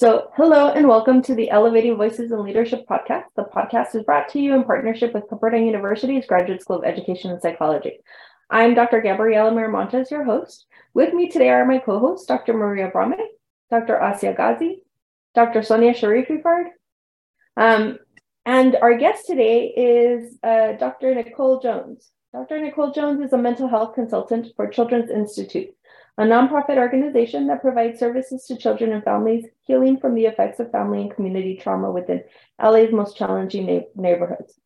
So, hello and welcome to the Elevating Voices in Leadership podcast. The podcast is brought to you in partnership with Pepperdine University's Graduate School of Education and Psychology. I'm Dr. Gabriela Miramontes, your host. With me today are my co hosts, Dr. Maria Brahme, Dr. Asya Ghazi, Dr. Sonia Sharififard, um, and our guest today is uh, Dr. Nicole Jones. Dr. Nicole Jones is a mental health consultant for Children's Institute, a nonprofit organization that provides services to children and families healing from the effects of family and community trauma within LA's most challenging na- neighborhoods.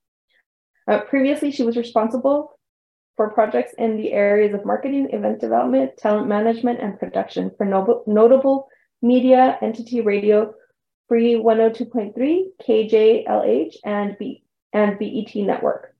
Uh, previously, she was responsible for projects in the areas of marketing, event development, talent management, and production for no- notable media entity radio Free 102.3, KJLH, and, B- and BET Network.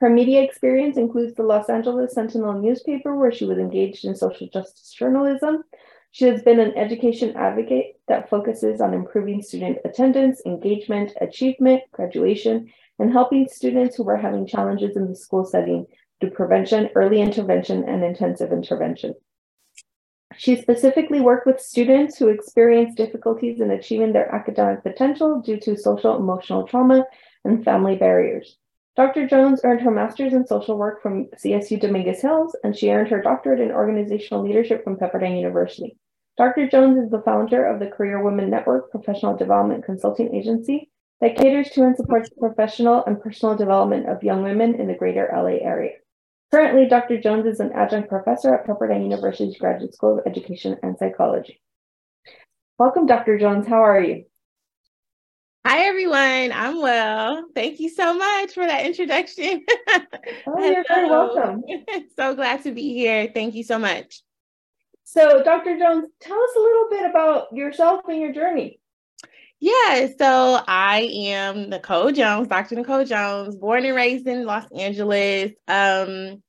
Her media experience includes the Los Angeles Sentinel newspaper, where she was engaged in social justice journalism. She has been an education advocate that focuses on improving student attendance, engagement, achievement, graduation, and helping students who are having challenges in the school setting do prevention, early intervention, and intensive intervention. She specifically worked with students who experience difficulties in achieving their academic potential due to social emotional trauma and family barriers. Dr. Jones earned her master's in social work from CSU Dominguez Hills, and she earned her doctorate in organizational leadership from Pepperdine University. Dr. Jones is the founder of the Career Women Network professional development consulting agency that caters to and supports the professional and personal development of young women in the greater LA area. Currently, Dr. Jones is an adjunct professor at Pepperdine University's Graduate School of Education and Psychology. Welcome, Dr. Jones. How are you? Hi, everyone. I'm well. Thank you so much for that introduction. Oh, you're very welcome. so glad to be here. Thank you so much. So, Dr. Jones, tell us a little bit about yourself and your journey. Yeah, so I am Nicole Jones, Dr. Nicole Jones, born and raised in Los Angeles. Um,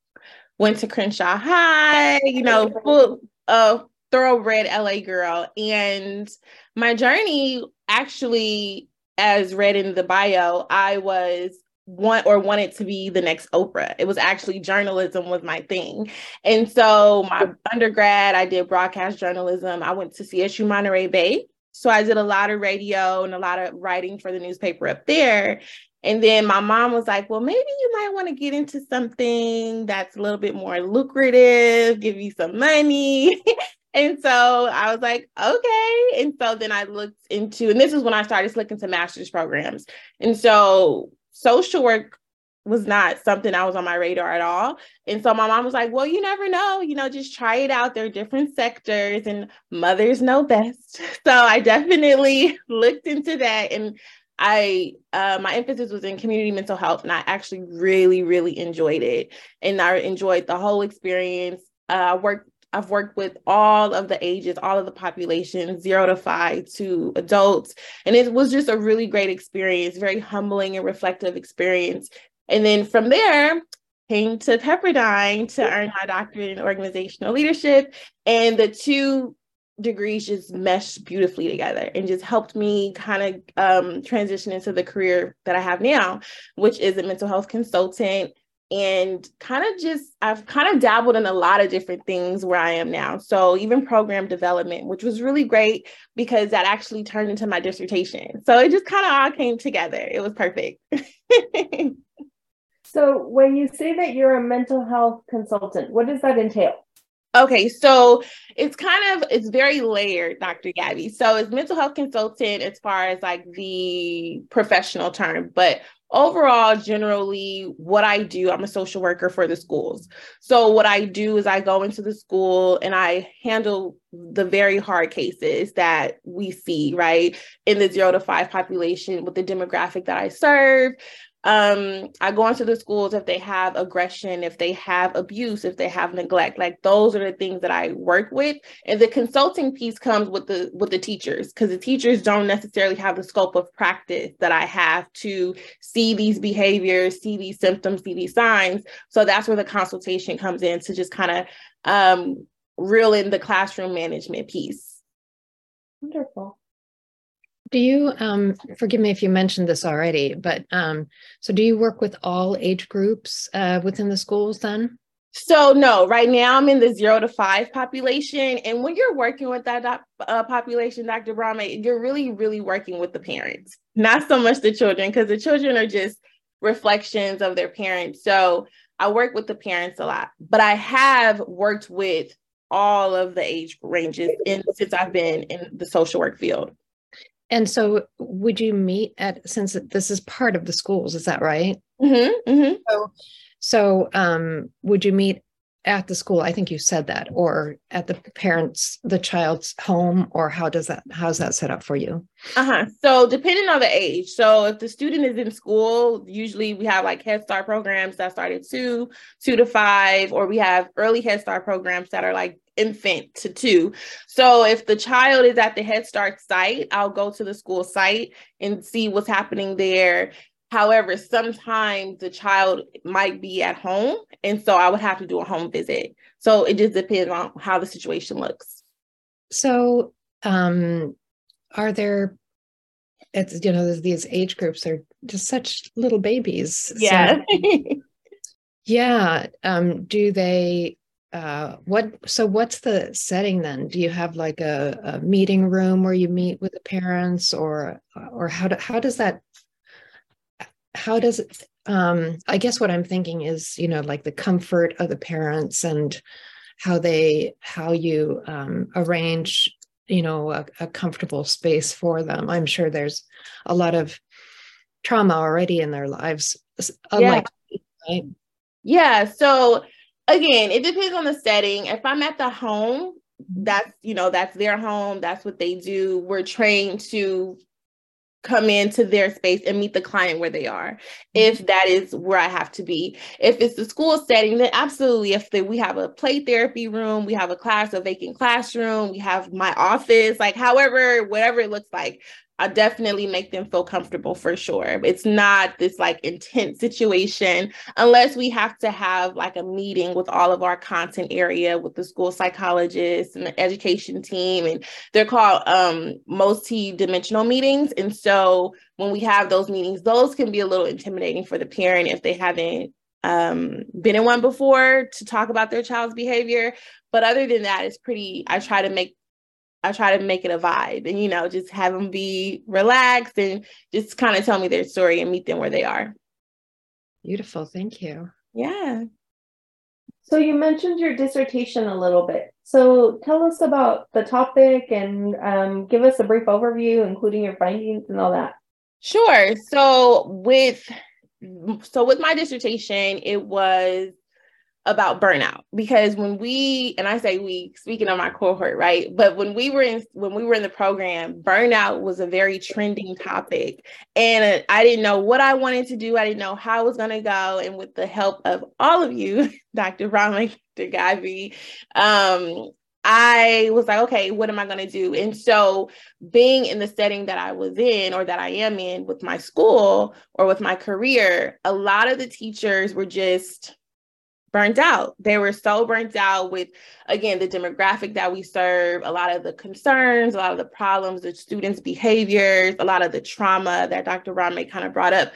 went to Crenshaw High, you know, full uh thoroughbred LA girl. And my journey actually as read in the bio, I was want or wanted to be the next Oprah. It was actually journalism was my thing. And so my undergrad, I did broadcast journalism. I went to CSU Monterey Bay. So I did a lot of radio and a lot of writing for the newspaper up there. And then my mom was like, well, maybe you might want to get into something that's a little bit more lucrative, give you some money. And so I was like, okay. And so then I looked into, and this is when I started looking to master's programs. And so social work was not something I was on my radar at all. And so my mom was like, well, you never know, you know, just try it out. There are different sectors and mothers know best. So I definitely looked into that. And I uh, my emphasis was in community mental health, and I actually really, really enjoyed it. And I enjoyed the whole experience. Uh, I worked I've worked with all of the ages, all of the population, zero to five to adults. And it was just a really great experience, very humbling and reflective experience. And then from there, came to Pepperdine to earn my doctorate in organizational leadership. And the two degrees just meshed beautifully together and just helped me kind of um, transition into the career that I have now, which is a mental health consultant and kind of just I've kind of dabbled in a lot of different things where I am now. So even program development, which was really great because that actually turned into my dissertation. So it just kind of all came together. It was perfect. so when you say that you're a mental health consultant, what does that entail? Okay, so it's kind of it's very layered, Dr. Gabby. So it's mental health consultant as far as like the professional term, but overall generally what i do i'm a social worker for the schools. So what i do is i go into the school and i handle the very hard cases that we see right? In the zero to five population with the demographic that i serve um i go into the schools if they have aggression if they have abuse if they have neglect. Like those are the things that i work with. And the consulting piece comes with the with the teachers because the teachers don't necessarily have the scope of practice that i have to see these behaviors see these symptoms see these signs. So that's where the consultation comes in to just kind of um reel in the classroom management piece. Wonderful do you, um, forgive me if you mentioned this already, but um, so do you work with all age groups uh, within the schools then? So no, right now I'm in the zero to five population, and when you're working with that uh, population, Dr. Brahme, you're really, really working with the parents, not so much the children, because the children are just reflections of their parents. So I work with the parents a lot, but I have worked with all of the age ranges in since I've been in the social work field. And so, would you meet at since this is part of the schools? Is that right? Mm-hmm, mm-hmm. So, so um, would you meet at the school? I think you said that, or at the parents, the child's home, or how does that? How's that set up for you? Uh huh. So depending on the age. So if the student is in school, usually we have like Head Start programs that start at two, two to five, or we have early Head Start programs that are like infant to two. So if the child is at the Head Start site, I'll go to the school site and see what's happening there. However, sometimes the child might be at home, and so I would have to do a home visit. So it just depends on how the situation looks. So, um, are there? It's you know these age groups are just such little babies. Yeah. So, yeah. Um, do they uh, what so what's the setting then do you have like a, a, meeting room where you meet with the parents or or how do, how does that how does it um i guess what i'm thinking is you know like the comfort of the parents and how they how you um arrange you know a, a comfortable space for them i'm sure there's a lot of trauma already in their lives unlike yeah. Right? yeah so again, it depends on the setting. If I'm at the home, that's you know that's their home that's what they do we're trained to come into their space and meet the client where they are if mm-hmm. that is where i have to be if it's the school setting then absolutely if the, we have a play therapy room we have a class a vacant classroom we have my office like however whatever it looks like I definitely make them feel comfortable for sure. It's not this like intense situation unless we have to have like a meeting with all of our content area with the school psychologists and the education team. And they're called um, multi-dimensional meetings. And so when we have those meetings, those can be a little intimidating for the parent if they haven't um, been in one before to talk about their child's behavior. But other than that, it's pretty, I try to make I try to make it a vibe and, you know, just have them be relaxed and just kind of tell me their story and meet them where they are. Beautiful. Thank you. Yeah. So you mentioned your dissertation a little bit. So tell us about the topic and um, give us a brief overview, including your findings and all that. Sure. So with so with my dissertation, it was about burnout because when we and I say we speaking of my cohort, right? But when we were in when we were in the program, burnout was a very trending topic and I didn't know what I wanted to do. I didn't know how I was going to go and with the help of all of you, Dr. Brown, Dr. Gabby, um I was like, okay, what am I going to do? And so, being in the setting that I was in or that I am in with my school or with my career, a lot of the teachers were just burnt out. They were so burnt out with, again, the demographic that we serve, a lot of the concerns, a lot of the problems, the students' behaviors, a lot of the trauma that Dr. Brahme kind of brought up.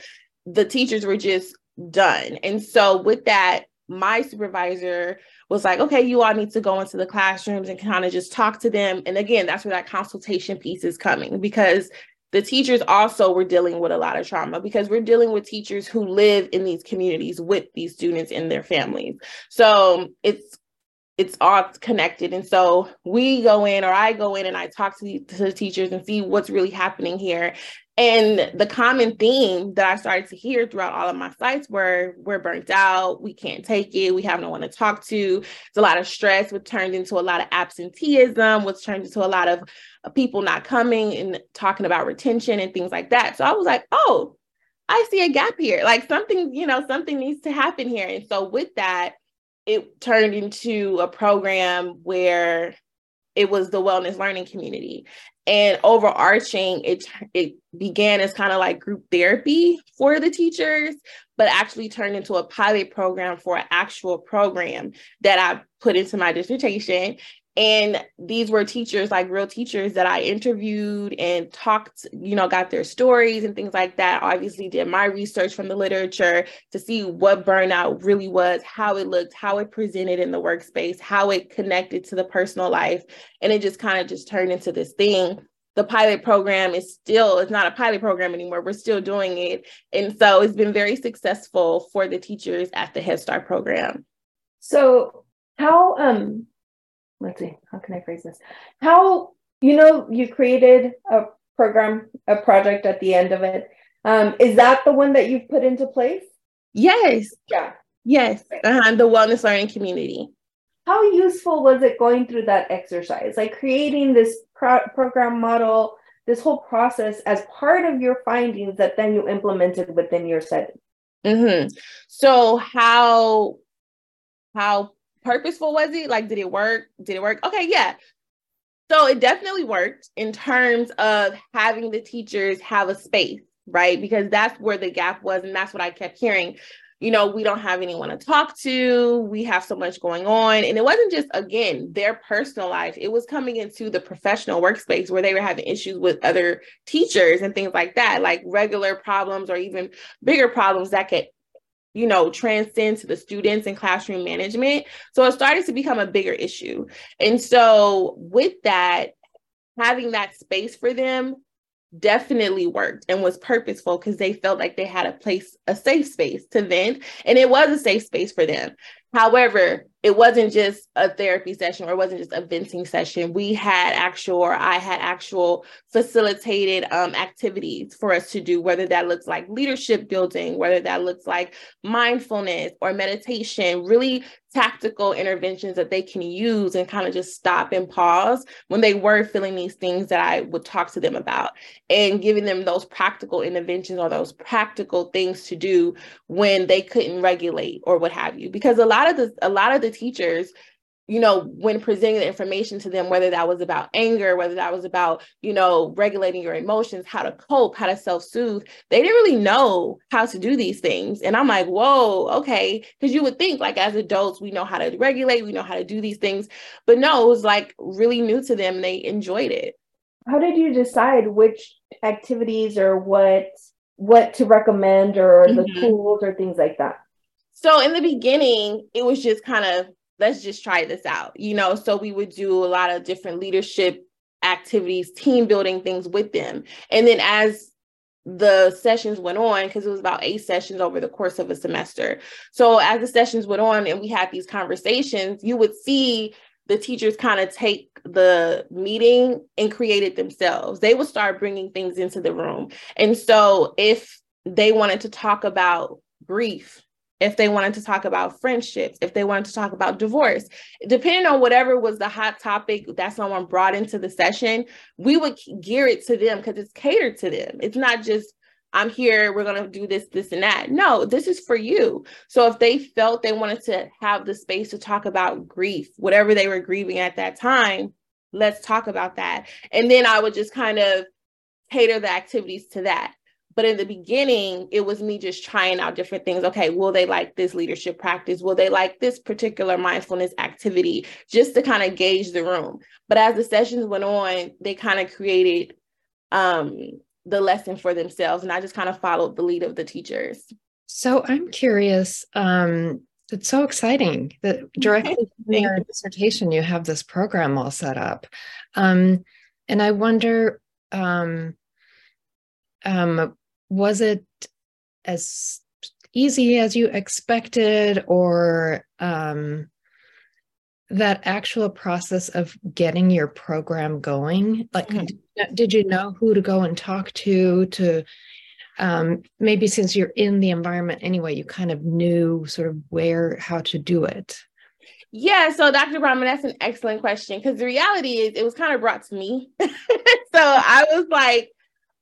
The teachers were just done. And so, with that, my supervisor was like, okay, you all need to go into the classrooms and kind of just talk to them. And again, that's where that consultation piece is coming because the teachers also were dealing with a lot of trauma because we're dealing with teachers who live in these communities with these students and their families. So it's it's all connected. And so we go in, or I go in and I talk to the, to the teachers and see what's really happening here. And the common theme that I started to hear throughout all of my sites were we're burnt out, we can't take it, we have no one to talk to. It's a lot of stress, which turned into a lot of absenteeism, which turned into a lot of uh, people not coming and talking about retention and things like that. So I was like, oh, I see a gap here. Like something, you know, something needs to happen here. And so with that, it turned into a program where it was the wellness learning community. And overarching it it began as kind of like group therapy for the teachers but actually turned into a pilot program for an actual program that i put into my dissertation And these were teachers, like real teachers that I interviewed and talked, you know, got their stories and things like that. Obviously, did my research from the literature to see what burnout really was, how it looked, how it presented in the workspace, how it connected to the personal life. And it just kind of just turned into this thing the pilot program is still it's not a pilot program anymore we're still doing it and so it's been very successful for the teachers at the head start program so how um let's see. How can i phrase this? How you know you created a program a project at the end of it. Um is that the one that you've put into place? Yes. Yeah. Yes. Uh-huh. the wellness learning community. How useful was it going through that exercise? Like creating this pro- program model this whole process as part of your findings that then you implemented within your setting. Mm-hmm. so how how purposeful was it? Like did it work? Did it work? Okay yeah. So it definitely worked in terms of having the teachers have a space right? Because that's where the gap was and that's what i kept hearing. You know, we don't have anyone to talk to. We have so much going on. And it wasn't just, again, their personal life, it was coming into the professional workspace where they were having issues with other teachers and things like that, like regular problems or even bigger problems that could you know, transcend to the students and classroom management. So it started to become a bigger issue. And so with that, having that space for them definitely worked and was purposeful because they felt like they had a place, a safe space to vent. And it was a safe space for them. However, it wasn't just a therapy session or it wasn't just a venting session. We had actual, or I had actual facilitated um, activities for us to do, whether that looks like leadership building, whether that looks like mindfulness or meditation, really tactical interventions that they can use and kind of just stop and pause when they were feeling these things that I would talk to them about and giving them those practical interventions or those practical things to do when they couldn't regulate or what have you because a lot of the a lot of the teachers you know, when presenting the information to them, whether that was about anger, whether that was about, you know, regulating your emotions, how to cope, how to self soothe, they didn't really know how to do these things. And I'm like, whoa, okay. Because you would think, like, as adults, we know how to regulate, we know how to do these things. But no, it was like really new to them. They enjoyed it. How did you decide which activities or what what to recommend or mm-hmm. the tools or things like that? So in the beginning, it was just kind of let's just try this out, you know. So we would do a lot of different leadership activities, team building things with them. And then as the sessions went on, because it was about eight sessions over the course of a semester. So as the sessions went on and we had these conversations, you would see the teachers kind of take the meeting and create it themselves. They would start bringing things into the room. And so if they wanted to talk about grief, if they wanted to talk about friendships, if they wanted to talk about divorce, depending on whatever was the hot topic that someone brought into the session, we would gear it to them because it's catered to them. It's not just, I'm here, we're going to do this, this, and that. No, this is for you. So if they felt they wanted to have the space to talk about grief, whatever they were grieving at that time, let's talk about that. And then I would just kind of cater the activities to that. But in the beginning, it was me just trying out different things. Okay, will they like this leadership practice? Will they like this particular mindfulness activity? Just to kind of gauge the room. But as the sessions went on, they kind of created um, the lesson for themselves. And I just kind of followed the lead of the teachers. So I'm curious. Um, it's so exciting that directly from your dissertation, you have this program all set up. Um, and I wonder, um, um, was it as easy as you expected or um, that actual process of getting your program going like mm-hmm. did you know who to go and talk to to um, maybe since you're in the environment anyway you kind of knew sort of where how to do it yeah, so Dr. Brahme, that's an excellent question because the reality is it was kind of brought to me. so I was like,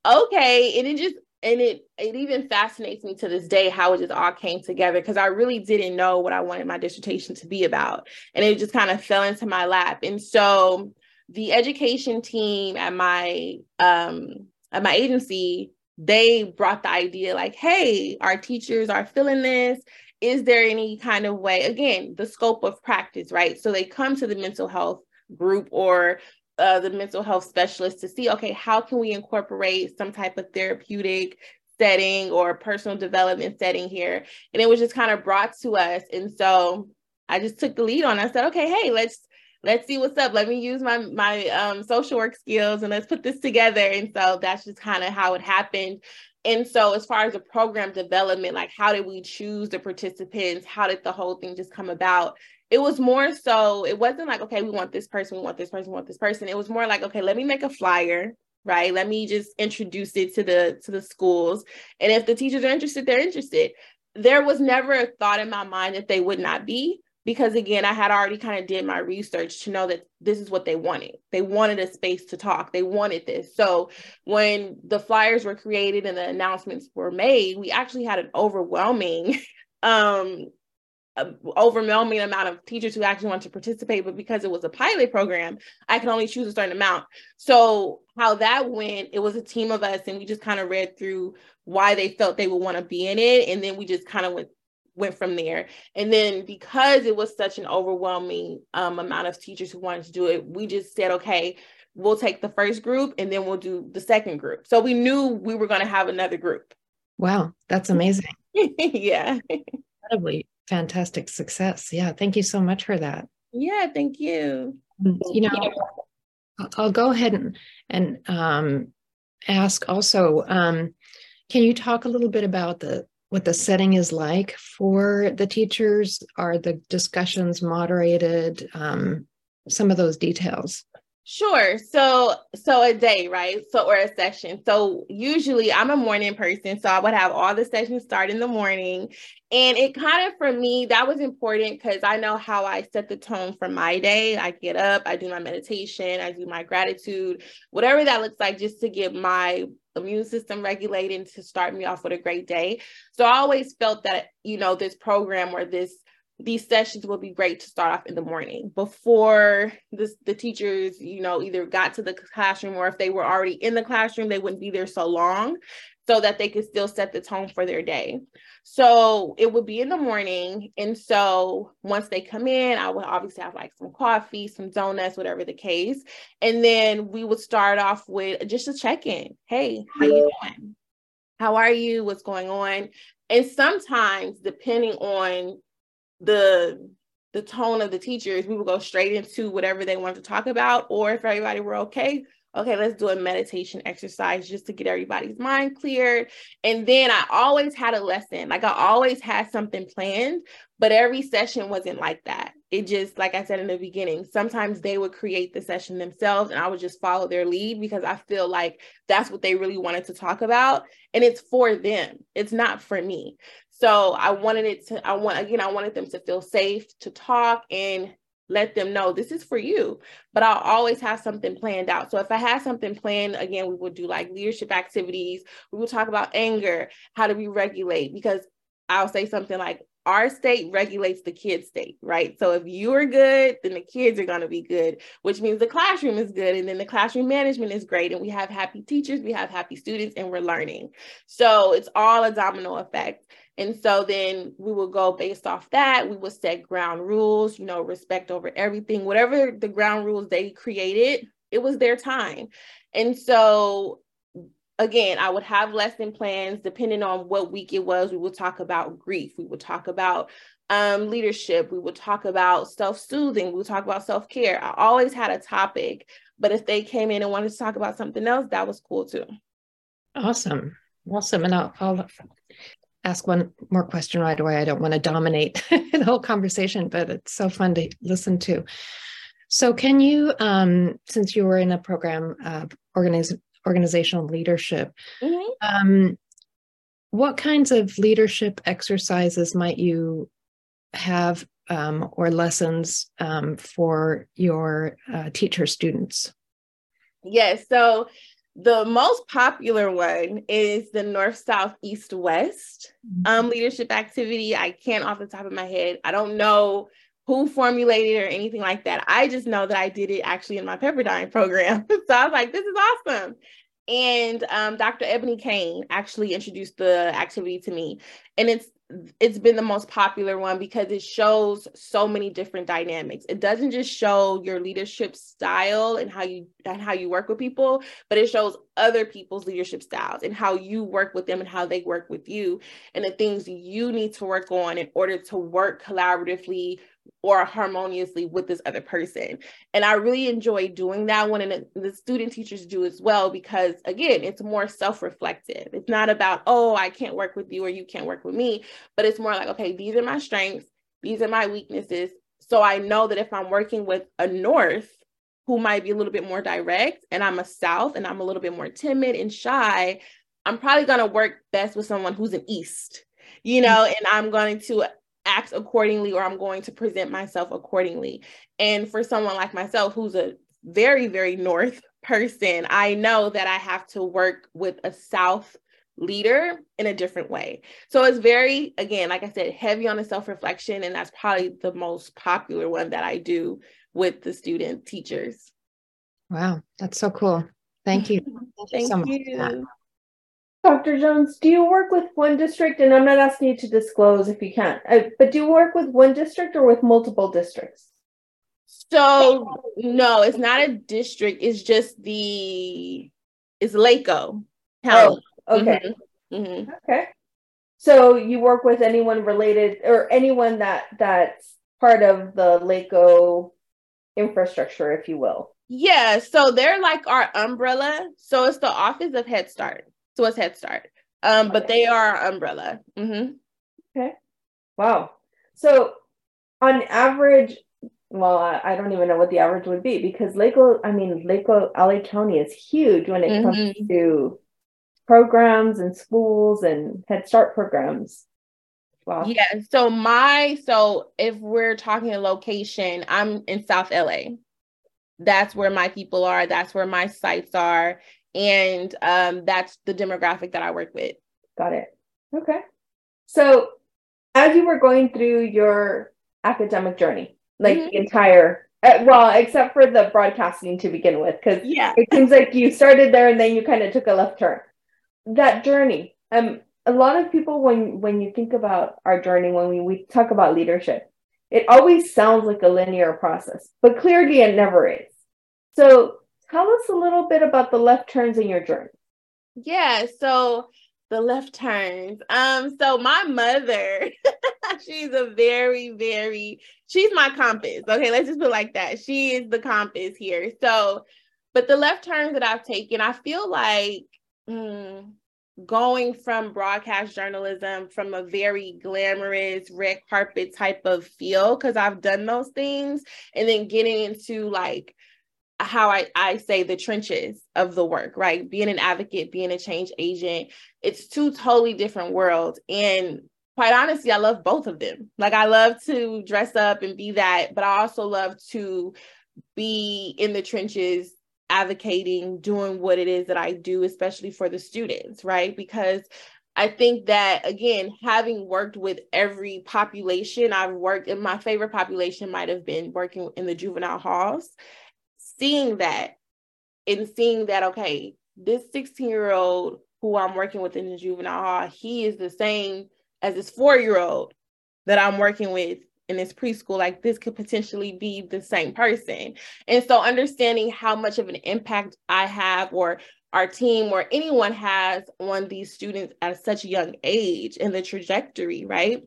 okay, and it just and it it even fascinates me to this day how it just all came together because I really didn't know what I wanted my dissertation to be about. And it just kind of fell into my lap. And so the education team at my um at my agency, they brought the idea like, hey, our teachers are feeling this. Is there any kind of way, again, the scope of practice, right? So they come to the mental health group or uh, the mental health specialist to see, okay, how can we incorporate some type of therapeutic setting or personal development setting here? And it was just kind of brought to us. And so I just took the lead on. I said, okay, hey, let's let's see what's up. Let me use my my um, social work skills and let's put this together. And so that's just kind of how it happened. And so, as far as the program development, like how did we choose the participants? How did the whole thing just come about? It was more so, it wasn't like, okay, we want this person, we want this person, we want this person. It was more like, okay, let me make a flyer, right? Let me just introduce it to the to the schools. And if the teachers are interested, they're interested. There was never a thought in my mind that they would not be because again i had already kind of did my research to know that this is what they wanted they wanted a space to talk they wanted this so when the flyers were created and the announcements were made we actually had an overwhelming um overwhelming amount of teachers who actually want to participate but because it was a pilot program i could only choose a certain amount so how that went it was a team of us and we just kind of read through why they felt they would want to be in it and then we just kind of went went from there. And then because it was such an overwhelming um, amount of teachers who wanted to do it, we just said, okay, we'll take the first group and then we'll do the second group. So we knew we were going to have another group. Wow, that's amazing. yeah. Incredibly fantastic success. Yeah, thank you so much for that. Yeah, thank you. You know, I'll go ahead and, and um, ask also um, can you talk a little bit about the what the setting is like for the teachers? Are the discussions moderated? Um, some of those details. Sure. So so a day, right? So or a session. So usually I'm a morning person, so I would have all the sessions start in the morning. And it kind of for me that was important cuz I know how I set the tone for my day. I get up, I do my meditation, I do my gratitude, whatever that looks like just to get my immune system regulating to start me off with a great day. So I always felt that, you know, this program or this these sessions would be great to start off in the morning before this, the teachers, you know, either got to the classroom or if they were already in the classroom, they wouldn't be there so long so that they could still set the tone for their day. So it would be in the morning. And so once they come in, I would obviously have like some coffee, some donuts, whatever the case. And then we would start off with just a check-in. Hey, how you doing? How are you? What's going on? And sometimes depending on the the tone of the teachers, we would go straight into whatever they wanted to talk about, or if everybody were okay, okay, let's do a meditation exercise just to get everybody's mind cleared. And then I always had a lesson, like I always had something planned, but every session wasn't like that. It just, like I said in the beginning, sometimes they would create the session themselves and I would just follow their lead because I feel like that's what they really wanted to talk about. And it's for them, it's not for me. So I wanted it to, I want, again, I wanted them to feel safe to talk and let them know this is for you. But I'll always have something planned out. So if I had something planned, again, we would do like leadership activities. We would talk about anger. How do we regulate? Because I'll say something like, our state regulates the kid state, right? So if you are good, then the kids are going to be good, which means the classroom is good. And then the classroom management is great. And we have happy teachers, we have happy students, and we're learning. So it's all a domino effect. And so then we will go based off that. We will set ground rules, you know, respect over everything, whatever the ground rules they created, it was their time. And so again, I would have lesson plans depending on what week it was. We would talk about grief. We would talk about um, leadership. We would talk about self soothing. We would talk about self care. I always had a topic, but if they came in and wanted to talk about something else, that was cool too. Awesome. Awesome. And I'll, I'll ask one more question right away. I don't want to dominate the whole conversation, but it's so fun to listen to. So, can you, um, since you were in a program, uh, organize, organizational leadership, mm-hmm. um, what kinds of leadership exercises might you have um, or lessons um, for your uh, teacher students? Yes. So, the most popular one is the North, South, East, West um, mm-hmm. leadership activity. I can't off the top of my head. I don't know who formulated or anything like that. I just know that I did it actually in my Pepperdine program. so I was like, this is awesome. And um, Dr. Ebony Kane actually introduced the activity to me. And it's it's been the most popular one because it shows so many different dynamics. It doesn't just show your leadership style and how you and how you work with people, but it shows other people's leadership styles and how you work with them and how they work with you and the things you need to work on in order to work collaboratively or harmoniously with this other person. And I really enjoy doing that one. And the student teachers do as well, because again, it's more self reflective. It's not about, oh, I can't work with you or you can't work with me, but it's more like, okay, these are my strengths, these are my weaknesses. So I know that if I'm working with a North, who might be a little bit more direct, and I'm a South and I'm a little bit more timid and shy, I'm probably going to work best with someone who's an East, you know, mm. and I'm going to act accordingly or I'm going to present myself accordingly. And for someone like myself, who's a very, very North person, I know that I have to work with a South leader in a different way. So it's very, again, like I said, heavy on the self reflection. And that's probably the most popular one that I do with the student teachers. Wow, that's so cool. Thank you. Thank, Thank you. So you. Dr. Jones, do you work with one district? And I'm not asking you to disclose if you can't, but do you work with one district or with multiple districts? So no, it's not a district. It's just the it's LACOE County. Oh, okay. Mm-hmm. Mm-hmm. Okay. So you work with anyone related or anyone that that's part of the LACOE infrastructure, if you will. Yeah. So they're like our umbrella. So it's the Office of Head Start. So it's Head Start. Um, but they are umbrella. Mm-hmm. Okay. Wow. So on average, well, I, don't even know what the average would be because LACOE, I mean, LACOE LA County is huge when it mm-hmm. comes to programs and schools and Head Start programs. Wow. Yeah. So my so if we're talking a location, I'm in South LA. That's where my people are. That's where my sites are and um, that's the demographic that I work with. Got it. Okay. So, as you were going through your academic journey, like mm-hmm. the entire, uh, well, except for the broadcasting to begin with, because yeah, it seems like you started there and then you kind of took a left turn. That journey, um, a lot of people when when you think about our journey, when we, we talk about leadership, it always sounds like a linear process, but clearly it never is. So Tell us a little bit about the left turns in your journey. Yeah, so the left turns. Um, so my mother, she's a very, very, she's my compass. Okay, let's just put like that. She is the compass here. So, but the left turns that I've taken, I feel like mm, going from broadcast journalism from a very glamorous red carpet type of feel, because I've done those things, and then getting into like how I, I say the trenches of the work, right? Being an advocate, being a change agent, it's two totally different worlds. And quite honestly, I love both of them. Like I love to dress up and be that, but I also love to be in the trenches advocating, doing what it is that I do, especially for the students, right? Because I think that again, having worked with every population, I've worked in my favorite population might have been working in the juvenile halls seeing that and seeing that, okay, this 16 year old who I'm working with in the juvenile hall, he is the same as this four year old that I'm working with in this preschool. Like this could potentially be the same person. And so understanding how much of an impact I have or our team or anyone has on these students at such a young age and the trajectory, right?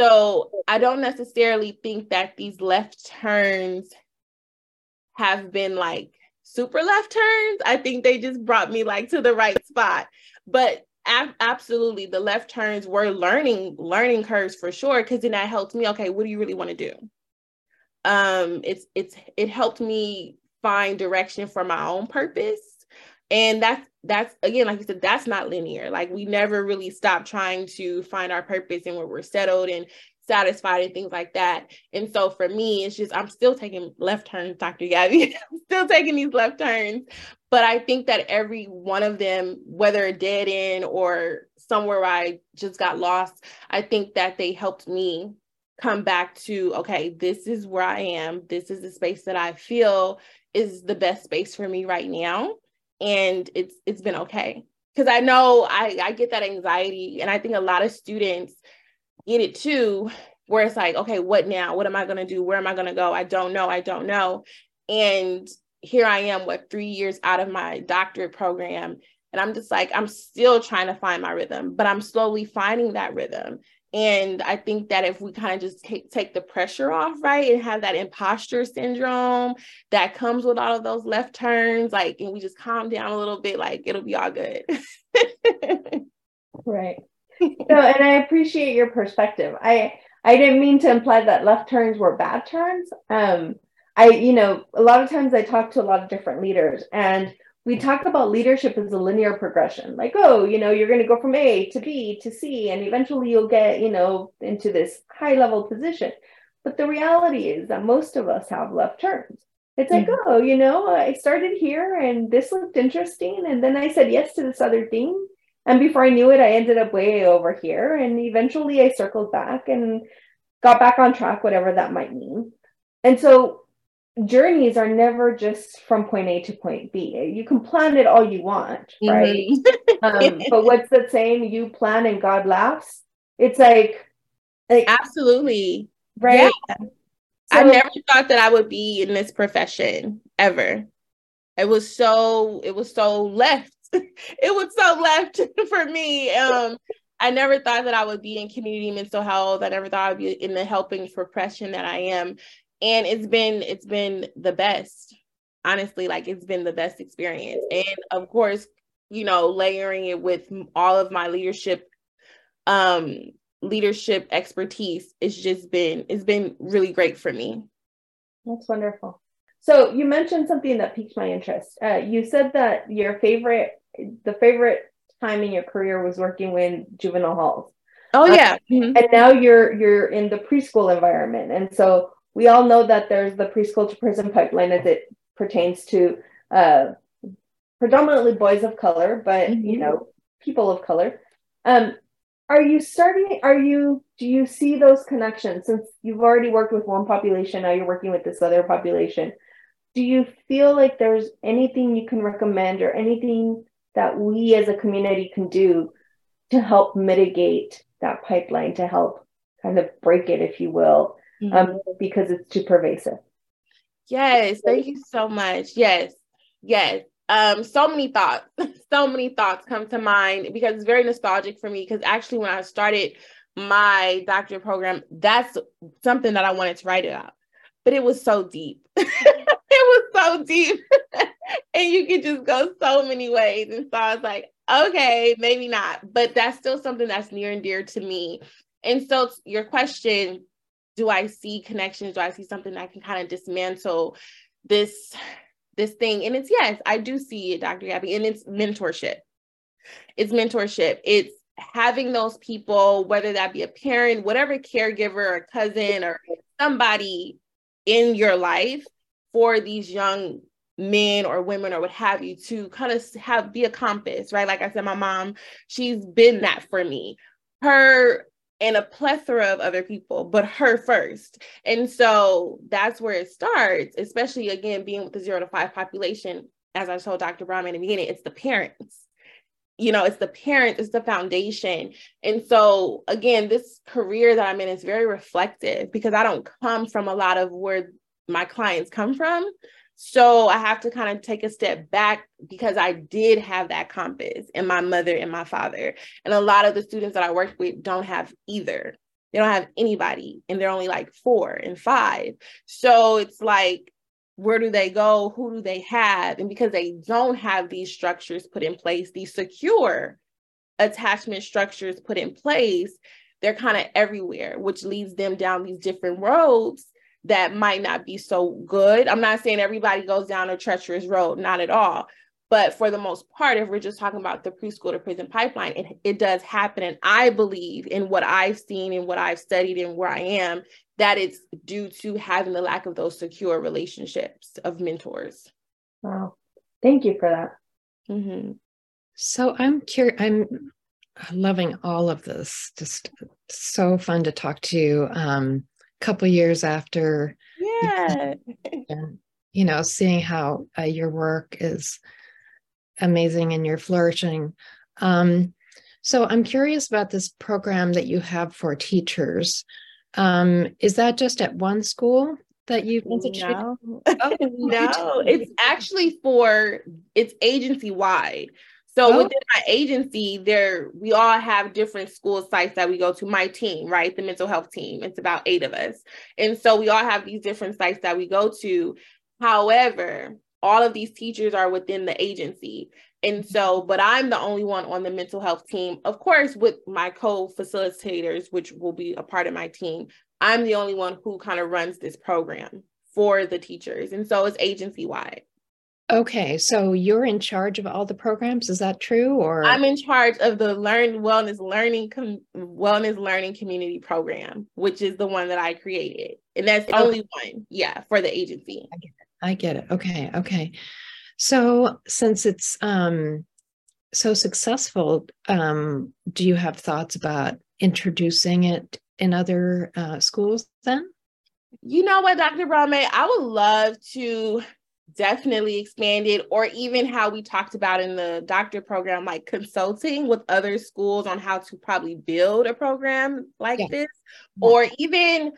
So I don't necessarily think that these left turns have been like super left turns. I think they just brought me like to the right spot. But ab- absolutely, the left turns were learning learning curves for sure. Because then that helped me. Okay, what do you really want to do? Um, it's it's it helped me find direction for my own purpose. And that's that's again, like you said, that's not linear. Like we never really stop trying to find our purpose and where we're settled and satisfied and things like that. And so for me, it's just I'm still taking left turns, Dr. Gabby. I'm still taking these left turns. But I think that every one of them, whether a dead end or somewhere where I just got lost, I think that they helped me come back to okay, this is where I am. This is the space that I feel is the best space for me right now. And it's it's been okay. Because I know I, I get that anxiety. And I think a lot of students get it too, where it's like, okay, what now? What am I going to do? Where am I going to go? I don't know. I don't know. And here I am, what, three years out of my doctorate program. And I'm just like, I'm still trying to find my rhythm, but I'm slowly finding that rhythm. And I think that if we kind of just take, take the pressure off, right, and have that imposter syndrome that comes with all of those left turns, like, and we just calm down a little bit, like, it'll be all good. right. So, and I appreciate your perspective. I, I didn't mean to imply that left turns were bad turns. Um, I, you know, a lot of times I talk to a lot of different leaders and we talk about leadership as a linear progression. Like, oh, you know, you're going to go from A to B to C, and eventually you'll get, you know, into this high level position. But the reality is that most of us have left turns. It's like, mm-hmm. oh, you know, I started here and this looked interesting. And then I said yes to this other thing. And before I knew it, I ended up way over here. And eventually I circled back and got back on track, whatever that might mean. And so journeys are never just from point A to point B. You can plan it all you want, right? Mm-hmm. um, but what's the saying? You plan and God laughs. It's like, like absolutely right. Yeah. So, I never thought that I would be in this profession ever. It was so it was so left it was so left for me. Um, I never thought that I would be in community mental health. I never thought I'd be in the helping profession that I am. And it's been it's been the best. Honestly, like it's been the best experience. And of course, you know, layering it with all of my leadership um leadership expertise, it's just been it's been really great for me. That's wonderful. So you mentioned something that piqued my interest. Uh, you said that your favorite, the favorite time in your career was working with juvenile halls. Oh yeah, uh, mm-hmm. and now you're you're in the preschool environment, and so we all know that there's the preschool to prison pipeline as it pertains to uh, predominantly boys of color, but mm-hmm. you know people of color. Um, are you starting are you do you see those connections since you've already worked with one population now you're working with this other population do you feel like there's anything you can recommend or anything that we as a community can do to help mitigate that pipeline to help kind of break it if you will mm-hmm. um, because it's too pervasive? Yes thank you so much. Yes yes. Um so many thoughts so many thoughts come to mind because it's very nostalgic for me because actually when i started my doctorate program that's something that i wanted to write about but it was so deep so deep. and you can just go so many ways. And so I was like, okay, maybe not. But that's still something that's near and dear to me. And so your question, do I see connections? Do I see something that can kind of dismantle this this thing? And it's yes, I do see it, Dr. Gabby, and it's mentorship. It's mentorship. It's having those people, whether that be a parent, whatever caregiver or cousin or somebody in your life for these young men or women or what have you to kind of have be a compass, right? Like I said, my mom, she's been that for me. Her and a plethora of other people, but her first. And so that's where it starts, especially again, being with the zero to five population. As I told Dr. Brown in the beginning, it's the parents. You know, it's the parents, it's the foundation. And so, again, this career that I'm in is very reflective because I don't come from a lot of where my clients come from. So I have to kind of take a step back because I did have that compass in my mother and my father. And a lot of the students that I work with don't have either. They don't have anybody and they're only like four and five. So it's like, where do they go? Who do they have? And because they don't have these structures put in place, these secure attachment structures put in place, they're kind of everywhere, which leads them down these different roads that might not be so good. I'm not saying everybody goes down a treacherous road, not at all. But for the most part, if we're just talking about the preschool to prison pipeline, it, it does happen. And I believe in what I've seen and what I've studied and where I am, that it's due to having the lack of those secure relationships of mentors. Wow. Thank you for that. Mm-hmm. So I'm curious, I'm loving all of this. Just so fun to talk to you. Um, couple years after yeah you know seeing how uh, your work is amazing and you're flourishing um So I'm curious about this program that you have for teachers. Um, is that just at one school that you've instituted? No, oh, no, it's actually for it's agency wide. So oh. within my agency, there we all have different school sites that we go to. My team, right, the mental health team, it's about eight of us, and so we all have these different sites that we go to. However, all of these teachers are within the agency. And so, but I'm the only one on the mental health team, of course, with my co facilitators, which will be a part of my team. I'm the only one who kind of runs this program for the teachers. And so it's agency wide. Okay, so you're in charge of all the programs. Is that true? Or I'm in charge of the Learn Wellness Learning Com- Wellness Learning Community Program, which is the one that I created, and that's the only one, yeah, for the agency. I get it. I get it. Okay, okay. So since it's um, so successful, um, do you have thoughts about introducing it in other uh, schools then? You know what, Dr. Brahme, I would love to definitely expanded or even how we talked about in the doctor program, like consulting with other schools on how to probably build a program like yeah. this, or even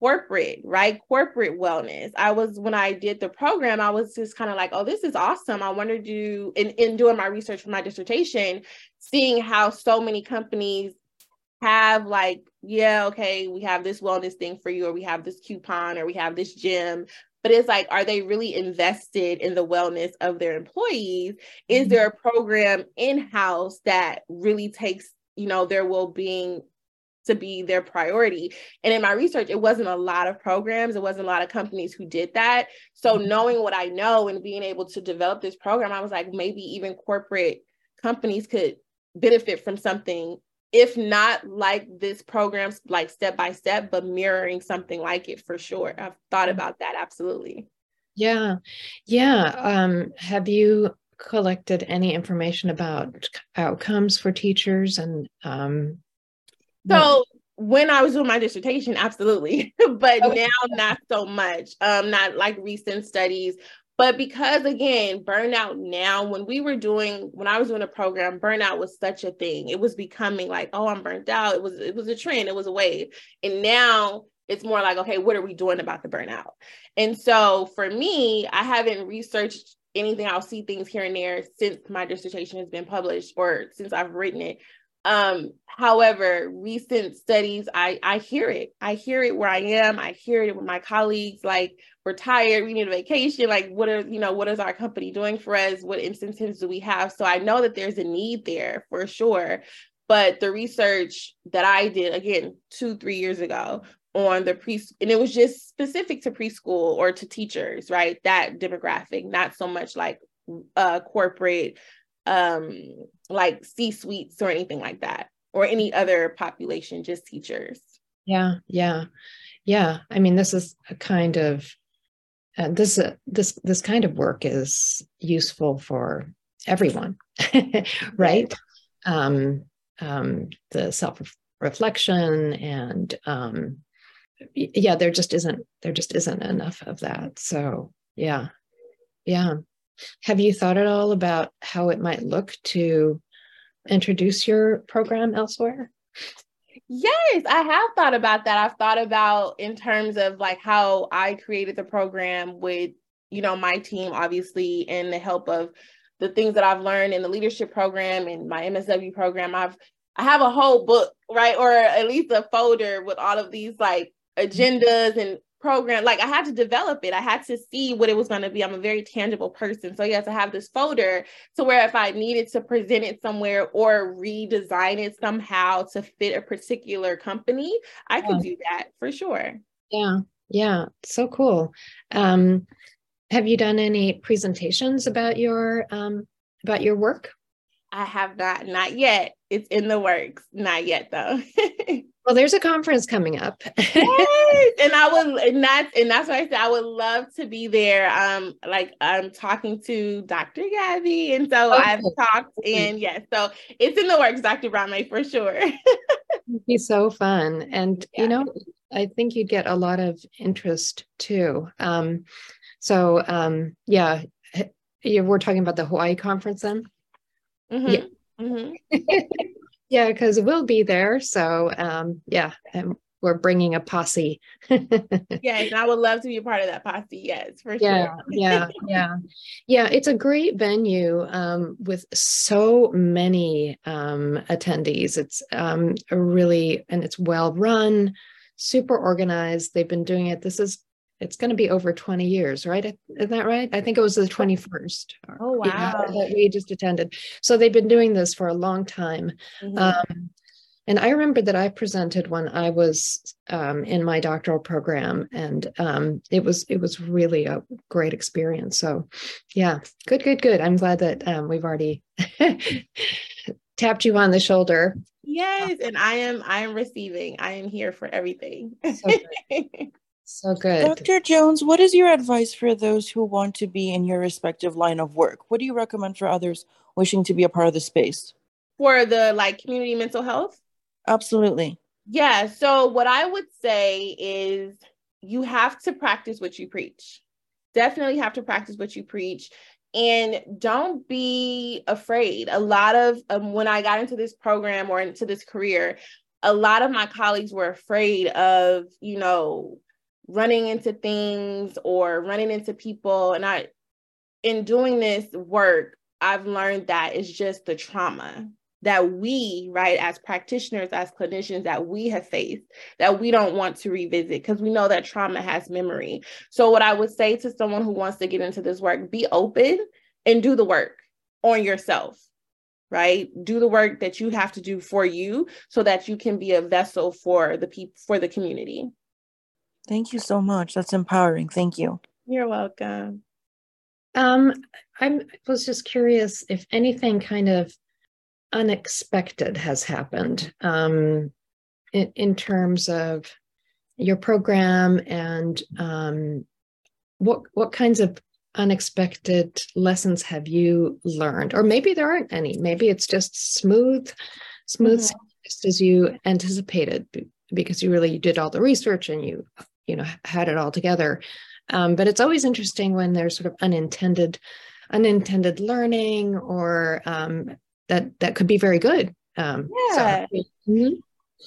corporate, right? Corporate wellness. I was when I did the program, I was just kind of like, oh, this is awesome. I wanted to in, in doing my research for my dissertation, seeing how so many companies have like, yeah, okay, we have this wellness thing for you, or we have this coupon, or we have this gym. But it's like, are they really invested in the wellness of their employees? Is mm-hmm. there a program in-house that really takes, you know, their well-being to be their priority. And in my research, it wasn't a lot of programs, it wasn't a lot of companies who did that. So mm-hmm. knowing what I know and being able to develop this program, I was like, maybe even corporate companies could benefit from something if not like this program like step by step but mirroring something like it for sure i've thought mm-hmm. about that absolutely yeah yeah um have you collected any information about outcomes for teachers and um so when I was doing my dissertation, absolutely, but okay. now not so much. Um, not like recent studies, but because again, burnout now, when we were doing, when I was doing a program, burnout was such a thing. It was becoming like, oh, I'm burnt out. It was, it was a trend, it was a wave. And now it's more like, okay, what are we doing about the burnout? And so for me, I haven't researched anything. I'll see things here and there since my dissertation has been published or since I've written it. Um, however, recent studies, I, I hear it. I hear it where I am. I hear it with my colleagues, like, we're tired, we need a vacation. Like, what are, you know, what is our company doing for us? What incentives do we have? So I know that there's a need there for sure. But the research that I did, again, two, three years ago on the pre and it was just specific to preschool or to teachers, right? That demographic, not so much like uh corporate um like C suites or anything like that, or any other population, just teachers. Yeah, yeah, yeah. I mean, this is a kind of uh, this uh, this this kind of work is useful for everyone, right? Um, um, the self reflection and um, yeah, there just isn't there just isn't enough of that. So yeah, yeah. Have you thought at all about how it might look to introduce your program elsewhere? Yes, I have thought about that. I've thought about in terms of like how I created the program with, you know, my team, obviously, and the help of the things that I've learned in the leadership program and my MSW program. I've I have a whole book, right? Or at least a folder with all of these like mm-hmm. agendas and program like i had to develop it. I had to see what it was going to be. I'm a very tangible person. So yes i have this folder to where if i needed to present it somewhere or redesign it somehow to fit a particular company i could do that for sure. Yeah. Yeah. So cool. Um have you done any presentations about your um about your work i have not not yet it's in the works not yet though Well, there's a conference coming up. yes, and I would, and that's and that's why I said I would love to be there. Um, like I'm talking to Dr. Gabby, and so okay. I've talked, and yes, so it's in the works, Dr. Brahme, for sure. It'd be so fun, and yeah. you know, I think you'd get a lot of interest too. Um, so um, yeah, you we're talking about the Hawaii conference then. Mm-hmm. Yeah. Mm-hmm. Yeah, because we'll be there. So um, yeah, and we're bringing a posse. yes, I would love to be a part of that posse. Yes, for yeah, sure. yeah, yeah, yeah. It's a great venue um, with so many um, attendees. It's um, a really and it's well run, super organized. They've been doing it. This is it's going to be over 20 years, right? Isn't that right? I think it was the 21st. Oh, wow. That we just attended. So they've been doing this for a long time. Mm-hmm. Um, and I remember that I presented when I was um, in my doctoral program, and um, it was it was really a great experience. So, yeah, good, good, good. I'm glad that um, we've already tapped you on the shoulder. Yes, and I am I am receiving. I am here for everything. So. so good. Dr. Jones, what is your advice for those who want to be in your respective line of work? What do you recommend for others wishing to be a part of the space? For the like community mental health? Absolutely. Yeah. So, what I would say is you have to practice what you preach. Definitely have to practice what you preach. And don't be afraid. A lot of um, when I got into this program or into this career, a lot of my colleagues were afraid of, you know, running into things or running into people. And I, in doing this work, I've learned that it's just the trauma that we, right, as practitioners, as clinicians, that we have faced that we don't want to revisit because we know that trauma has memory. So, what I would say to someone who wants to get into this work, be open and do the work on yourself, right? Do the work that you have to do for you so that you can be a vessel for the people, for the community. Thank you so much. That's empowering. Thank you. You're welcome. Um, I was just curious if anything kind of unexpected has happened um, in, in, terms of your program and um, what what kinds of unexpected lessons have you learned or maybe there aren't any maybe it's just smooth smooth mm-hmm. just as you anticipated because you really did all the research and you you know had it all together um, but it's always interesting when there's sort of unintended unintended learning or um, that that could be very good. Um, yeah. So, mm-hmm.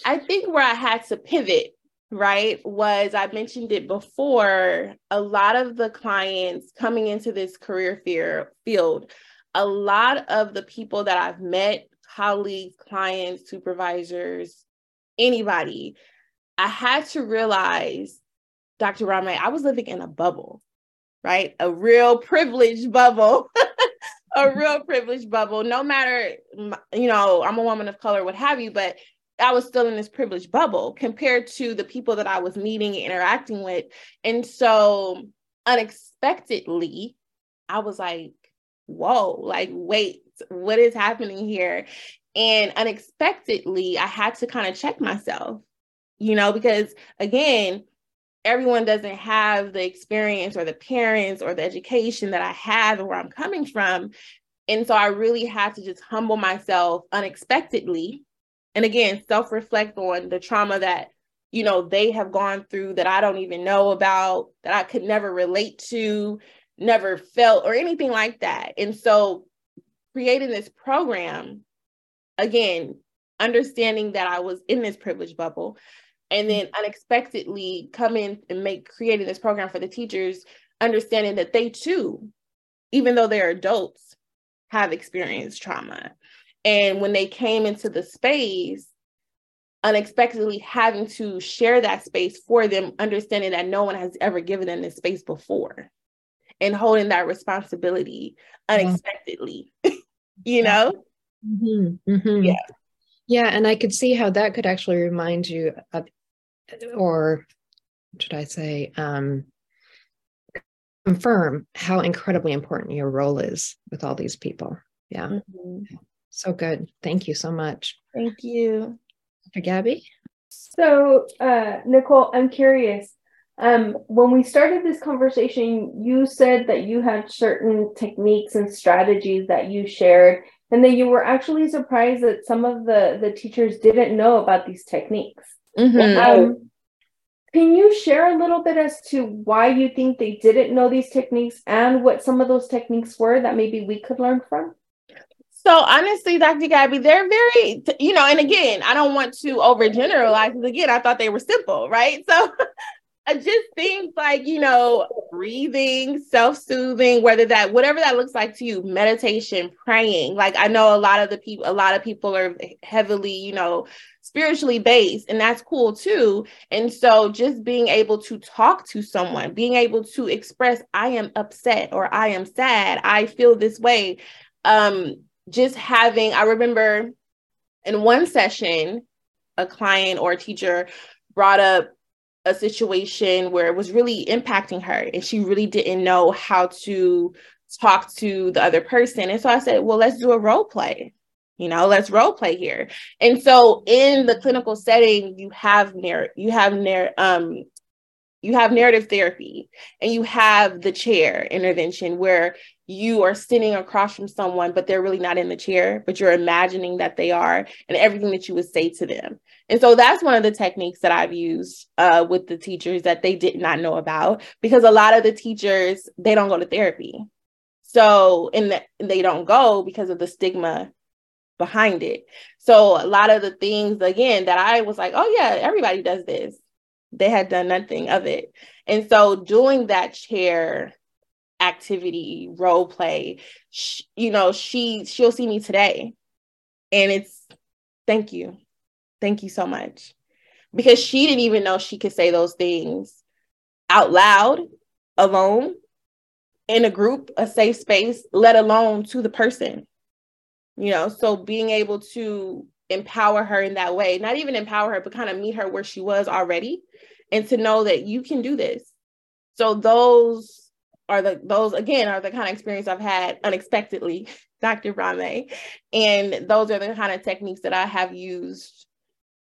I think where I had to pivot, right, was I mentioned it before. A lot of the clients coming into this career fear field, a lot of the people that I've met, colleagues, clients, supervisors, anybody, I had to realize, Dr. Brahme, I was living in a bubble, right? A real privileged bubble. a mm-hmm. real privileged bubble. No matter, you know, I'm a woman of color, what have you, but I was still in this privileged bubble compared to the people that I was meeting and interacting with. And so unexpectedly, I was like, whoa, like, wait, what is happening here? And unexpectedly, I had to kind of check myself, you know, because again, everyone doesn't have the experience or the parents or the education that I have and where I'm coming from. And so I really had to just humble myself unexpectedly. And again, self reflect on the trauma that, you know, they have gone through that I don't even know about, that I could never relate to, never felt, or anything like that. And so creating this program, again, understanding that I was in this privilege bubble, and then unexpectedly come in and make creating this program for the teachers understanding that they too even though they're adults have experienced trauma. And when they came into the space unexpectedly having to share that space for them understanding that no one has ever given them this space before and holding that responsibility unexpectedly you know? Mm-hmm, mm-hmm. yeah. Yeah and i could see how that could actually remind you of or should I say, um, confirm how incredibly important your role is with all these people. Yeah. Mm-hmm. So good. Thank you so much. Thank you. Dr. Gabby? So, uh, Nicole, I'm curious. Um, when we started this conversation, you said that you had certain techniques and strategies that you shared, and that you were actually surprised that some of the, the teachers didn't know about these techniques. Mm-hmm. Um, can you share a little bit as to why you think they didn't know these techniques and what some of those techniques were that maybe we could learn from? So honestly, Dr. Gabby, they're very, you know, and again, I don't want to overgeneralize because again, I thought they were simple, right? So it just things like, you know, breathing, self-soothing, whether that whatever that looks like to you, meditation, praying. Like I know a lot of the people, a lot of people are heavily, you know, spiritually based, and that's cool too. And so just being able to talk to someone, being able to express, I am upset or I am sad, I feel this way. Um, just having, I remember in one session, a client or a teacher brought up a situation where it was really impacting her and she really didn't know how to talk to the other person. And so I said, well, let's do a role play. You know, let's role play here. And so in the clinical setting, you have narr- you have narr- um you have narrative therapy and you have the chair intervention where you are sitting across from someone, but they're really not in the chair, but you're imagining that they are and everything that you would say to them. And so that's one of the techniques that I've used uh, with the teachers that they did not know about because a lot of the teachers, they don't go to therapy. So, and, the, they don't go because of the stigma behind it. So, a lot of the things, again, that I was like, oh, yeah, everybody does this. They had done nothing of it. And so, doing that chair activity, role play, sh- you know, she she'll see me today. And it's thank you Thank you so much. Because she didn't even know she could say those things out loud, alone, in a group, a safe space, let alone to the person. You know, so being able to empower her in that way, not even empower her, but kind of meet her where she was already and to know that you can do this. So those are the those again are the kind of experience I've had unexpectedly, Dr. Brahme. And those are the kind of techniques that I have used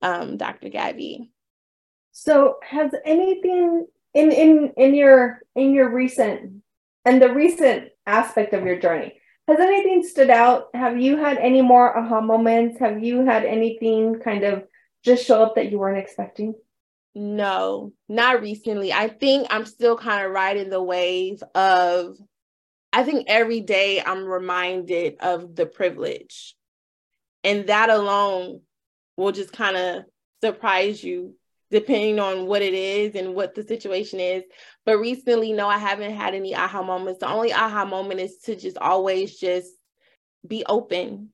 um, Dr. Gabby. So has anything in in in your in your recent and the recent aspect of your journey has anything stood out? Have you had any more aha moments? Have you had anything kind of just show up that you weren't expecting? No not recently. I think i'm still kind of riding the wave of i think every day i'm reminded of the privilege. And that alone will just kind of surprise you depending on what it is and what the situation is. But recently, no, I haven't had any aha moments. The only aha moment is to just always just be open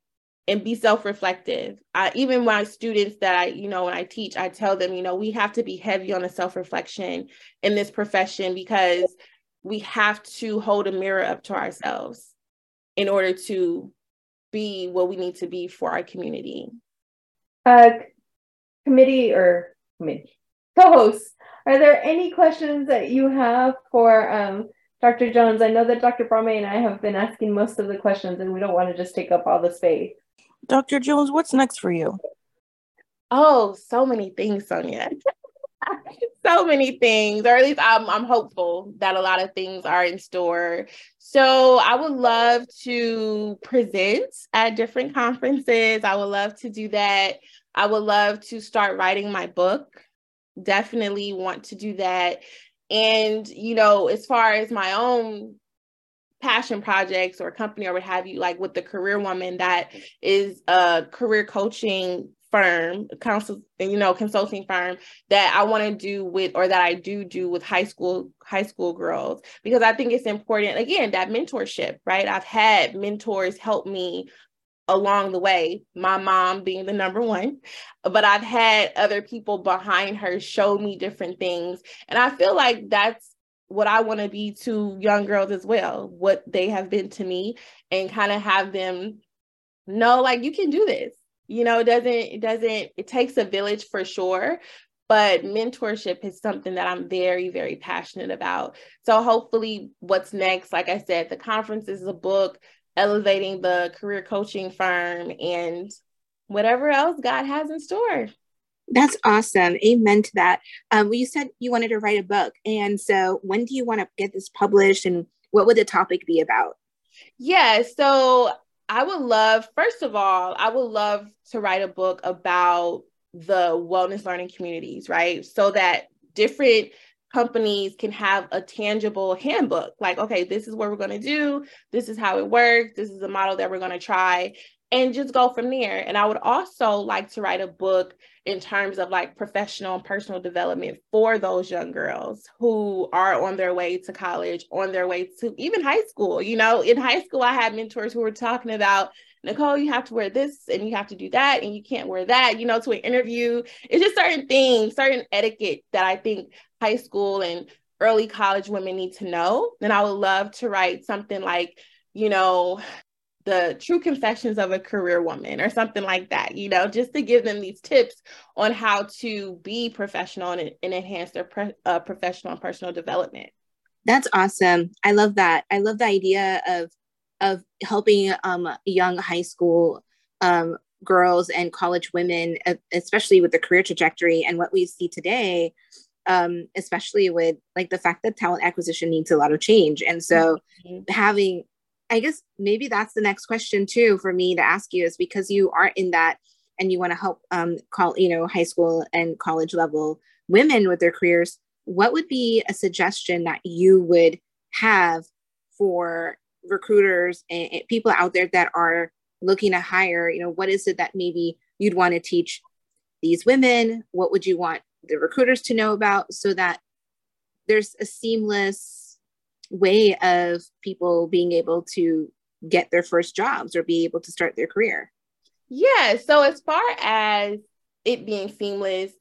and be self-reflective. I, even my students that I, you know, when I teach, I tell them, you know, we have to be heavy on the self-reflection in this profession because we have to hold a mirror up to ourselves in order to be what we need to be for our community uh, committee or committee co-hosts, are there any questions that you have for um, Dr. Jones? I know that Dr. Brahme and I have been asking most of the questions, and we don't want to just take up all the space. Dr. Jones, what's next for you? Oh, so many things, Sonia. so many things, or at least I'm, I'm hopeful that a lot of things are in store. So I would love to present at different conferences. I would love to do that. I would love to start writing my book. Definitely want to do that. And, you know, as far as my own passion projects or company or what have you, like with the Career Woman, that is a career coaching firm, counsel, you know, consulting firm that I want to do with, or that I do do with high school, high school girls, because I think it's important, again, that mentorship, right? I've had mentors help me along the way, my mom being the number one, but I've had other people behind her show me different things. And I feel like that's what I want to be to young girls as well, what they have been to me, and kind of have them know like you can do this. You know, it doesn't, it doesn't, it takes a village for sure, but mentorship is something that I'm very, very passionate about. So hopefully, what's next, like I said, the conference is a book, elevating the career coaching firm and whatever else God has in store. That's awesome. Amen to that. Um, well, you said you wanted to write a book. And so when do you want to get this published and what would the topic be about? Yeah, so I would love, first of all, I would love to write a book about the wellness learning communities, right? So that different companies can have a tangible handbook like okay this is what we're going to do this is how it works this is a model that we're going to try and just go from there. And i would also like to write a book in terms of like professional and personal development for those young girls who are on their way to college on their way to even high school. You know in high school i had mentors who were talking about Nicole, you have to wear this and you have to do that and you can't wear that, you know, to an interview. It's just certain things, certain etiquette that I think high school and early college women need to know. And I would love to write something like, you know, the true confessions of a career woman or something like that, you know, just to give them these tips on how to be professional and, and enhance their pre- uh, professional and personal development. That's awesome. I love that. I love the idea of of helping um, young high school um, girls and college women, especially with the career trajectory and what we see today, um, especially with like the fact that talent acquisition needs a lot of change. And so mm-hmm. having, I guess maybe that's the next question too for me to ask you is because you are in that and you want to help um, call, you know, high school and college level women with their careers. What would be a suggestion that you would have for recruiters and, people out there that are looking to hire, you know, what is it that maybe you'd want to teach these women? What would you want the recruiters to know about so that there's a seamless way of people being able to get their first jobs or be able to start their career? Yeah. So, as far as it being seamless,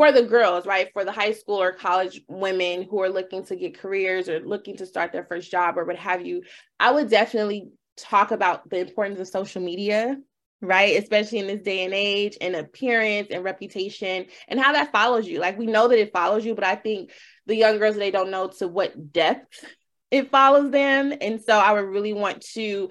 for the girls, right? For the high school or college women who are looking to get careers or looking to start their first job or what have you, I would definitely talk about the importance of social media, right? Especially in this day and age, and appearance and reputation and how that follows you. Like we know that it follows you, but I think the young girls they don't know to what depth it follows them. And so I would really want to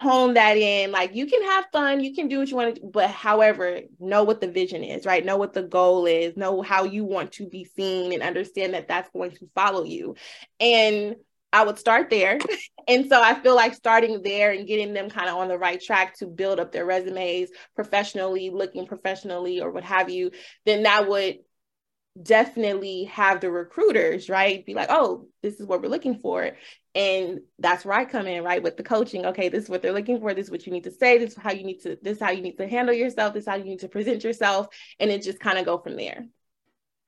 hone that in. Like you can have fun you can do what you want to but however know what the vision is right? Know what the goal is know how you want to be seen and understand that that's going to follow you. And i would start there. And so i feel like starting there and getting them kind of on the right track to build up their resumes professionally looking professionally or what have you then that would definitely have the recruiters, right? Be like, oh, this is what we're looking for. And that's where I come in, right? With the coaching. Okay, this is what they're looking for. This is what you need to say. This is how you need to, this is how you need to handle yourself. This is how you need to present yourself. And it just kind of go from there.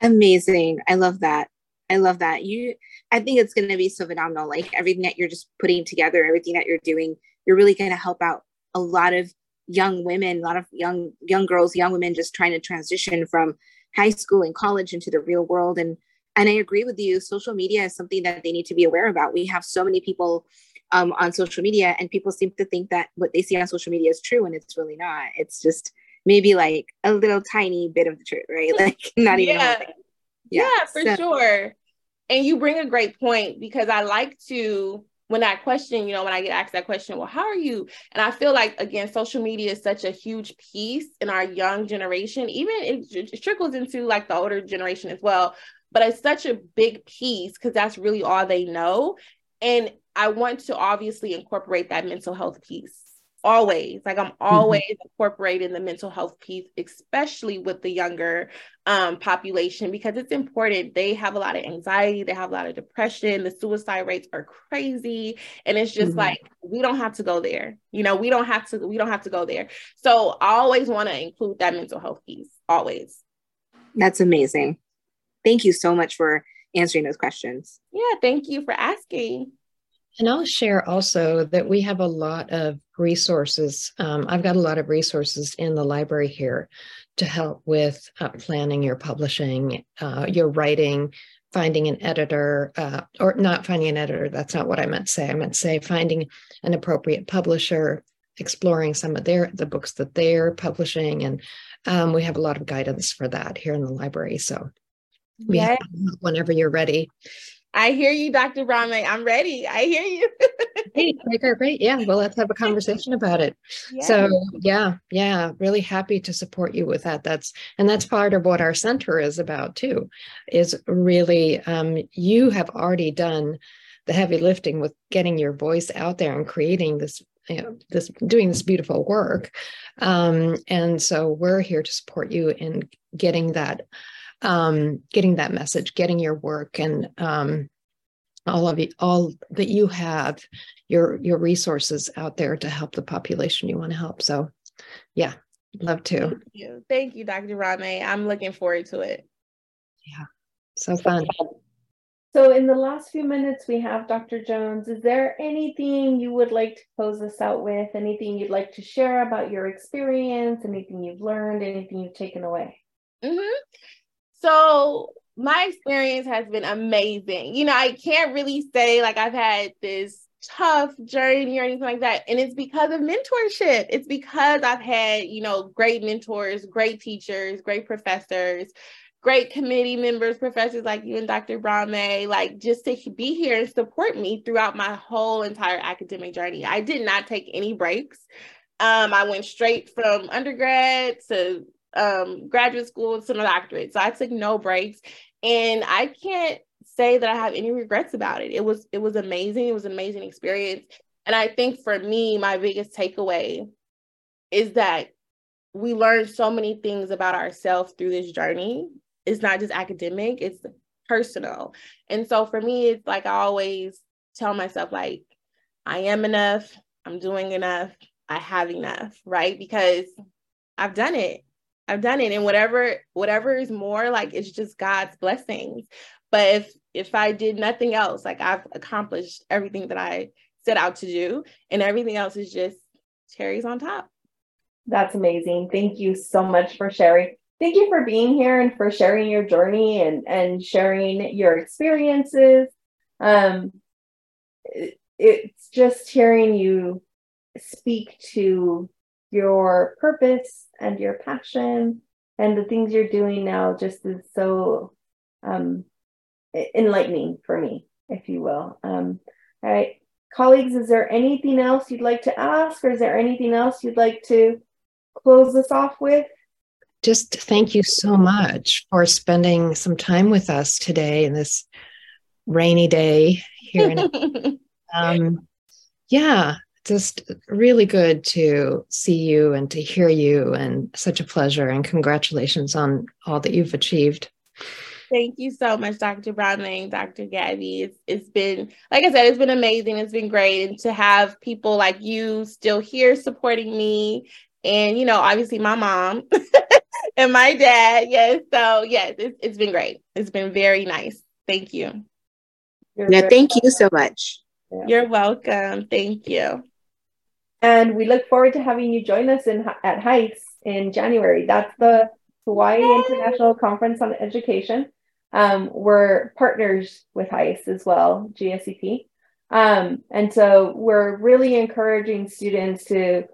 Amazing. I love that. I love that. You I think it's gonna be so phenomenal. Like everything that you're just putting together, everything that you're doing, you're really gonna help out a lot of young women, a lot of young young girls, young women just trying to transition from high school and college into the real world. And and i agree with you. Social media is something that they need to be aware about. We have so many people um, on social media and people seem to think that what they see on social media is true and it's really not. It's just maybe like a little tiny bit of the truth right? Like not even yeah, yeah, yeah for so. sure. And you bring a great point because i like to when that question, you know, when I get asked that question, well, how are you? And I feel like, again, social media is such a huge piece in our young generation, even it, it trickles into like the older generation as well. But it's such a big piece because that's really all they know. And I want to obviously incorporate that mental health piece always like i'm mm-hmm. always mm-hmm. incorporating the mental health piece especially with the younger um, population because it's important they have a lot of anxiety they have a lot of depression the suicide rates are crazy and it's just mm-hmm. like we don't have to go there you know we don't have to we don't have to go there so i always want to include that mental health piece always that's amazing thank you so much for answering those questions yeah thank you for asking and I'll share also that we have a lot of resources. Um, I've got a lot of resources in the library here to help with uh, planning your publishing, uh, your writing, finding an editor, uh, or not finding an editor. That's not what I meant to say. I meant to say finding an appropriate publisher, exploring some of their the books that they're publishing, and um, we have a lot of guidance for that here in the library. So, yeah, whenever you're ready. I hear you, Dr. Brahme. I'm ready. I hear you. hey, great, great. Yeah. Well, let's have a conversation about it. Yeah. So yeah, yeah, really happy to support you with that. That's and that's part of what our center is about too, is really um, you have already done the heavy lifting with getting your voice out there and creating this you know, this doing this beautiful work um, and so we're here to support you in getting that um, getting that message, getting your work and um, all of it, all that you have, your your resources out there to help the population you want to help. So, yeah, love to. Thank you, thank you, Dr. Brahme. I'm looking forward to it. Yeah, so fun. So, in the last few minutes we have, Dr. Jones, is there anything you would like to close us out with? Anything you'd like to share about your experience? Anything you've learned? Anything you've taken away? Mm-hmm. So, my experience has been amazing. You know, I can't really say like I've had this tough journey or anything like that. And it's because of mentorship. It's because I've had, you know, great mentors, great teachers, great professors great committee members, professors like you and Dr. Brahme, like just to be here and support me throughout my whole entire academic journey. I did not take any breaks. Um, I went straight from undergrad to um, graduate school to my doctorate. So I took no breaks. And I can't say that I have any regrets about it. It was it was amazing. It was an amazing experience. And I think for me, my biggest takeaway is that we learn so many things about ourselves through this journey it's not just academic, it's personal. And so for me, it's like I always tell myself, like, I am enough, I'm doing enough, I have enough, right? Because I've done it. I've done it. And whatever, whatever is more, like it's just God's blessings. But if if I did nothing else, like I've accomplished everything that I set out to do, and everything else is just cherries on top. That's amazing. Thank you so much for sharing thank you for being here and for sharing your journey and and sharing your experiences um it, it's just hearing you speak to your purpose and your passion and the things you're doing now just is so um enlightening for me if you will. Um all right colleagues is there anything else you'd like to ask or is there anything else you'd like to close this off with? Just thank you so much for spending some time with us today in this rainy day here in um, yeah just really good to see you and to hear you and such a pleasure and congratulations on all that you've achieved Thank you so much, Dr. Browning, Dr. Gabby. It's, it's been, like I said, it's been amazing. It's been great. And to have people like you still here supporting me. And, you know, obviously my mom and my dad. Yes. So yes, it's, it's been great. It's been very nice. Thank you. Yeah, thank you so much. Yeah. You're welcome. Thank you. And we look forward to having you join us in at Heights in January. That's the Hawaii! International Conference on Education. Um, we're partners with Heights as well, GSEP. Um, and so we're really encouraging students to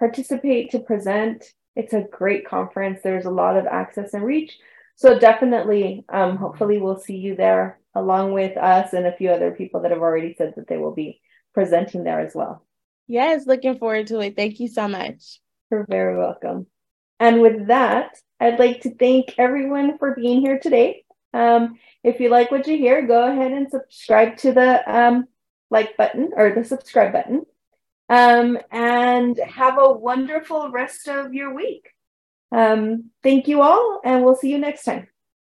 participate, to present, it's a great conference. There's a lot of access and reach. So definitely, um, hopefully we'll see you there along with us and a few other people that have already said that they will be presenting there as well. Yes, looking forward to it. Thank you so much. You're very welcome. And with that, I'd like to thank everyone for being here today. Um, if you like what you hear, go ahead and subscribe to the um, like button or the subscribe button. Um, and have a wonderful rest of your week. Um, thank you all, and we'll see you next time.